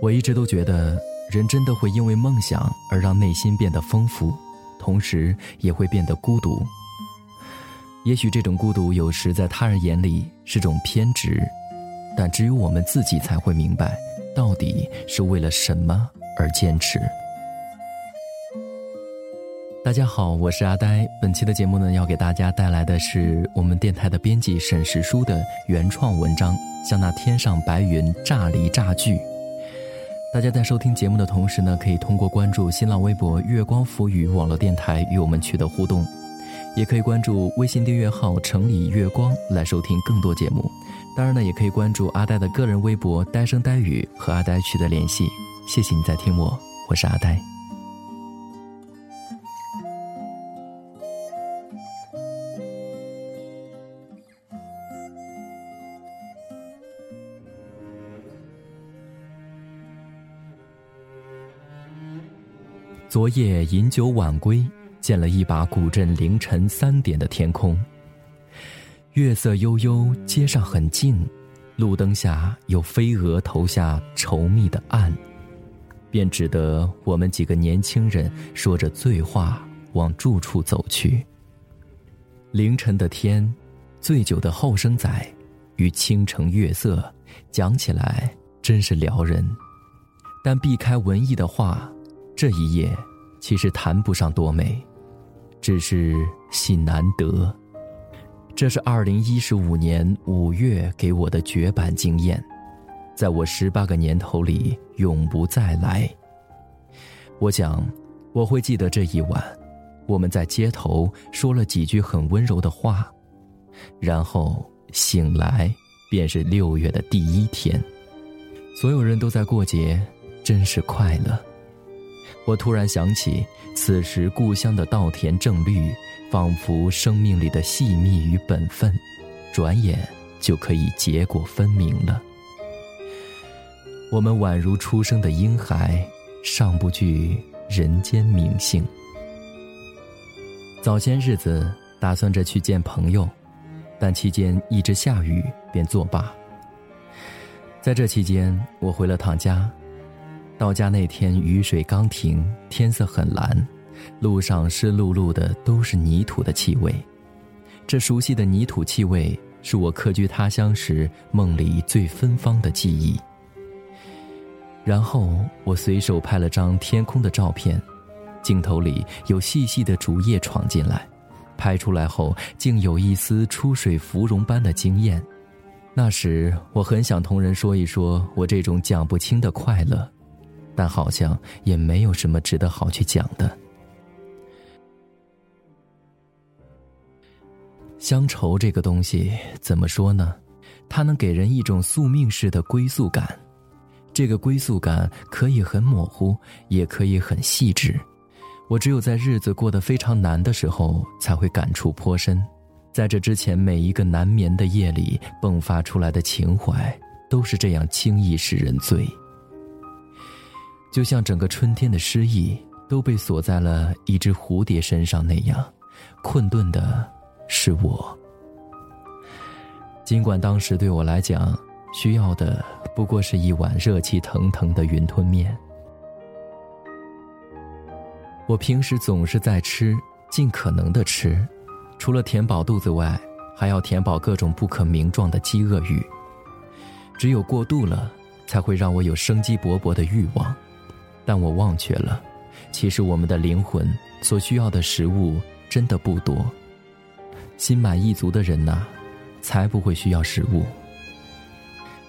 我一直都觉得，人真的会因为梦想而让内心变得丰富，同时也会变得孤独。也许这种孤独有时在他人眼里是种偏执，但只有我们自己才会明白，到底是为了什么而坚持。大家好，我是阿呆。本期的节目呢，要给大家带来的是我们电台的编辑沈石书的原创文章《像那天上白云乍离乍聚》。大家在收听节目的同时呢，可以通过关注新浪微博“月光浮语”网络电台与我们取得互动，也可以关注微信订阅号“城里月光”来收听更多节目。当然呢，也可以关注阿呆的个人微博“呆声呆语”和阿呆取得联系。谢谢你在听我，我是阿呆。昨夜饮酒晚归，见了一把古镇凌晨三点的天空。月色悠悠，街上很静，路灯下有飞蛾投下稠密的暗，便只得我们几个年轻人说着醉话往住处走去。凌晨的天，醉酒的后生仔，与倾城月色，讲起来真是撩人，但避开文艺的话。这一夜，其实谈不上多美，只是喜难得。这是二零一五年五月给我的绝版经验，在我十八个年头里永不再来。我想，我会记得这一晚，我们在街头说了几句很温柔的话，然后醒来，便是六月的第一天，所有人都在过节，真是快乐。我突然想起，此时故乡的稻田正绿，仿佛生命里的细密与本分，转眼就可以结果分明了。我们宛如出生的婴孩，尚不具人间名姓。早些日子打算着去见朋友，但期间一直下雨，便作罢。在这期间，我回了趟家。到家那天，雨水刚停，天色很蓝，路上湿漉漉的，都是泥土的气味。这熟悉的泥土气味，是我客居他乡时梦里最芬芳的记忆。然后我随手拍了张天空的照片，镜头里有细细的竹叶闯进来，拍出来后竟有一丝出水芙蓉般的惊艳。那时我很想同人说一说我这种讲不清的快乐。但好像也没有什么值得好去讲的。乡愁这个东西怎么说呢？它能给人一种宿命式的归宿感，这个归宿感可以很模糊，也可以很细致。我只有在日子过得非常难的时候，才会感触颇深。在这之前，每一个难眠的夜里迸发出来的情怀，都是这样轻易使人醉。就像整个春天的诗意都被锁在了一只蝴蝶身上那样，困顿的是我。尽管当时对我来讲，需要的不过是一碗热气腾腾的云吞面。我平时总是在吃，尽可能的吃，除了填饱肚子外，还要填饱各种不可名状的饥饿欲。只有过度了，才会让我有生机勃勃的欲望。但我忘却了，其实我们的灵魂所需要的食物真的不多。心满意足的人呐，才不会需要食物。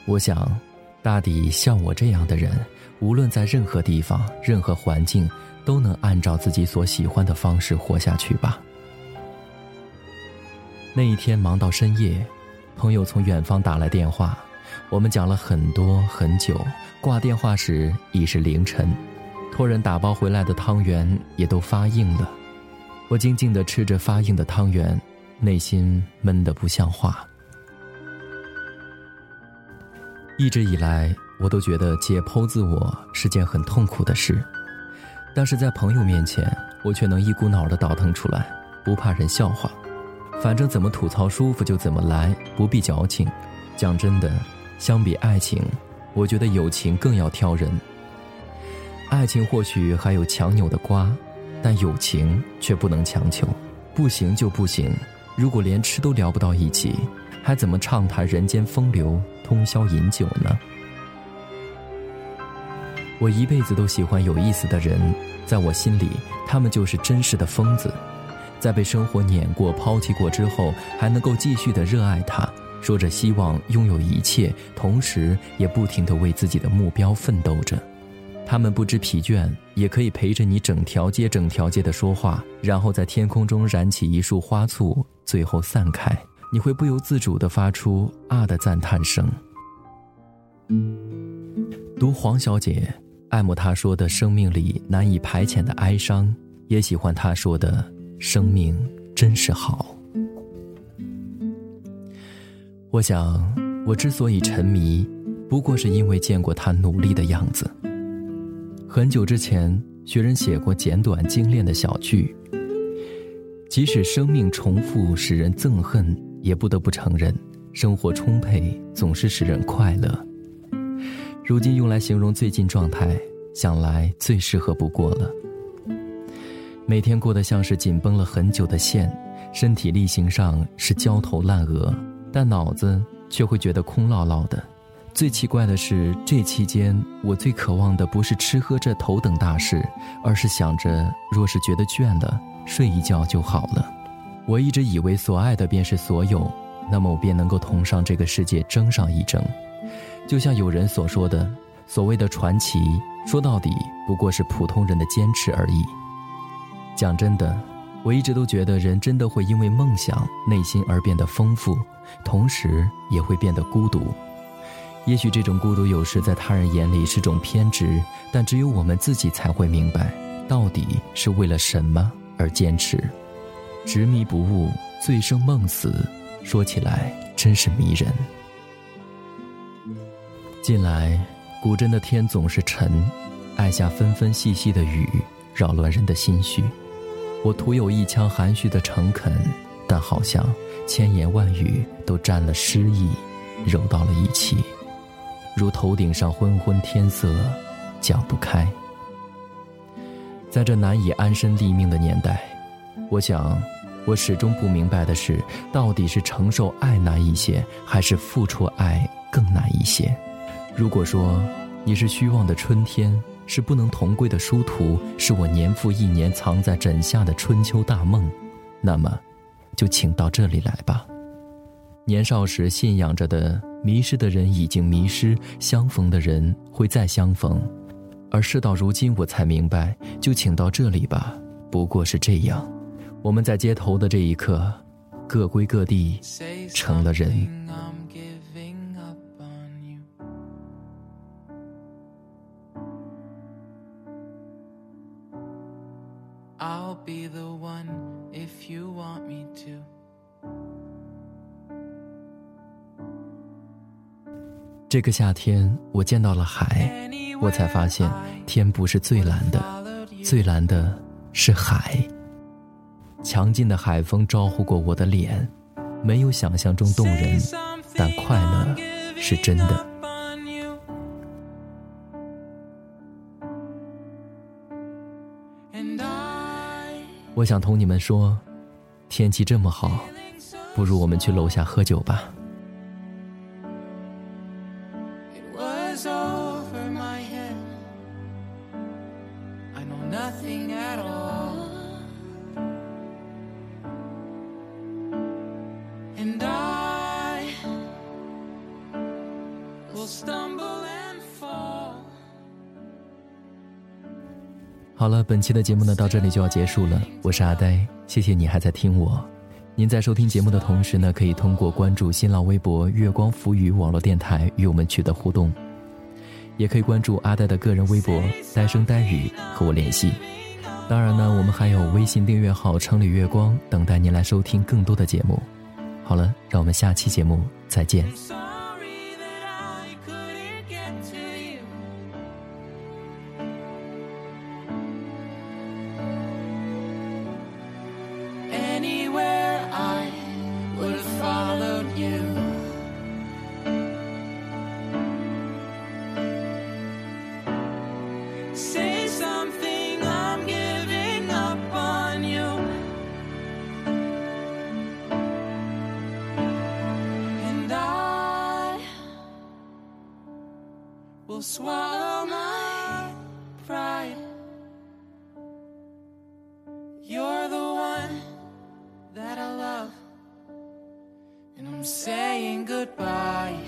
我想，大抵像我这样的人，无论在任何地方、任何环境，都能按照自己所喜欢的方式活下去吧。那一天忙到深夜，朋友从远方打来电话，我们讲了很多很久，挂电话时已是凌晨。托人打包回来的汤圆也都发硬了，我静静地吃着发硬的汤圆，内心闷得不像话。一直以来，我都觉得解剖自我是件很痛苦的事，但是在朋友面前，我却能一股脑的倒腾出来，不怕人笑话。反正怎么吐槽舒服就怎么来，不必矫情。讲真的，相比爱情，我觉得友情更要挑人。爱情或许还有强扭的瓜，但友情却不能强求。不行就不行，如果连吃都聊不到一起，还怎么畅谈人间风流、通宵饮酒呢？我一辈子都喜欢有意思的人，在我心里，他们就是真实的疯子，在被生活碾过、抛弃过之后，还能够继续的热爱他，说着希望拥有一切，同时也不停的为自己的目标奋斗着。他们不知疲倦，也可以陪着你整条街、整条街的说话，然后在天空中燃起一束花簇，最后散开，你会不由自主的发出啊的赞叹声。读黄小姐。爱慕她说的生命里难以排遣的哀伤，也喜欢她说的生命真是好。我想，我之所以沉迷，不过是因为见过他努力的样子。很久之前，学人写过简短精炼的小句：即使生命重复使人憎恨，也不得不承认，生活充沛总是使人快乐。如今用来形容最近状态，想来最适合不过了。每天过得像是紧绷了很久的线，身体力行上是焦头烂额，但脑子却会觉得空落落的。最奇怪的是，这期间我最渴望的不是吃喝这头等大事，而是想着，若是觉得倦了，睡一觉就好了。我一直以为所爱的便是所有，那么我便能够同上这个世界争上一争。就像有人所说的，所谓的传奇，说到底不过是普通人的坚持而已。讲真的，我一直都觉得人真的会因为梦想内心而变得丰富，同时也会变得孤独。也许这种孤独有时在他人眼里是种偏执，但只有我们自己才会明白，到底是为了什么而坚持。执迷不悟，醉生梦死，说起来真是迷人。近来，古镇的天总是沉，爱下纷纷细细的雨，扰乱人的心绪。我徒有一腔含蓄的诚恳，但好像千言万语都沾了诗意，揉到了一起，如头顶上昏昏天色，讲不开。在这难以安身立命的年代，我想，我始终不明白的是，到底是承受爱难一些，还是付出爱更难一些？如果说你是虚妄的春天，是不能同归的殊途，是我年复一年藏在枕下的春秋大梦，那么，就请到这里来吧。年少时信仰着的迷失的人已经迷失，相逢的人会再相逢，而事到如今我才明白，就请到这里吧。不过是这样，我们在街头的这一刻，各归各地，成了人。The one if you want me to. 这个夏天我见到了海我才发现天不是最蓝的最蓝的是海。强劲的海风招呼过我的脸没有想象中动人但快乐是真的我想同你们说，天气这么好，不如我们去楼下喝酒吧。好了，本期的节目呢到这里就要结束了。我是阿呆，谢谢你还在听我。您在收听节目的同时呢，可以通过关注新浪微博“月光浮语”网络电台与我们取得互动，也可以关注阿呆的个人微博“呆声呆语”和我联系。当然呢，我们还有微信订阅号“城里月光”，等待您来收听更多的节目。好了，让我们下期节目再见。will swallow my pride. You're the one that I love, and I'm saying goodbye.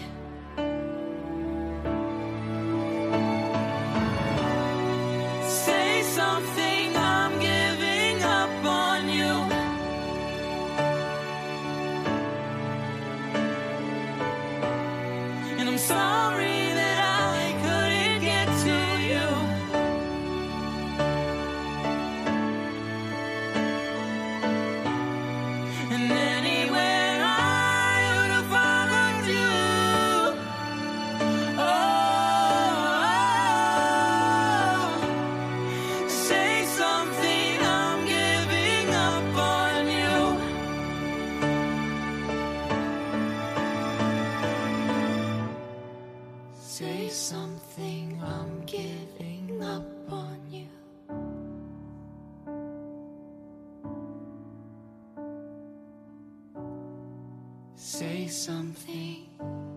Say something.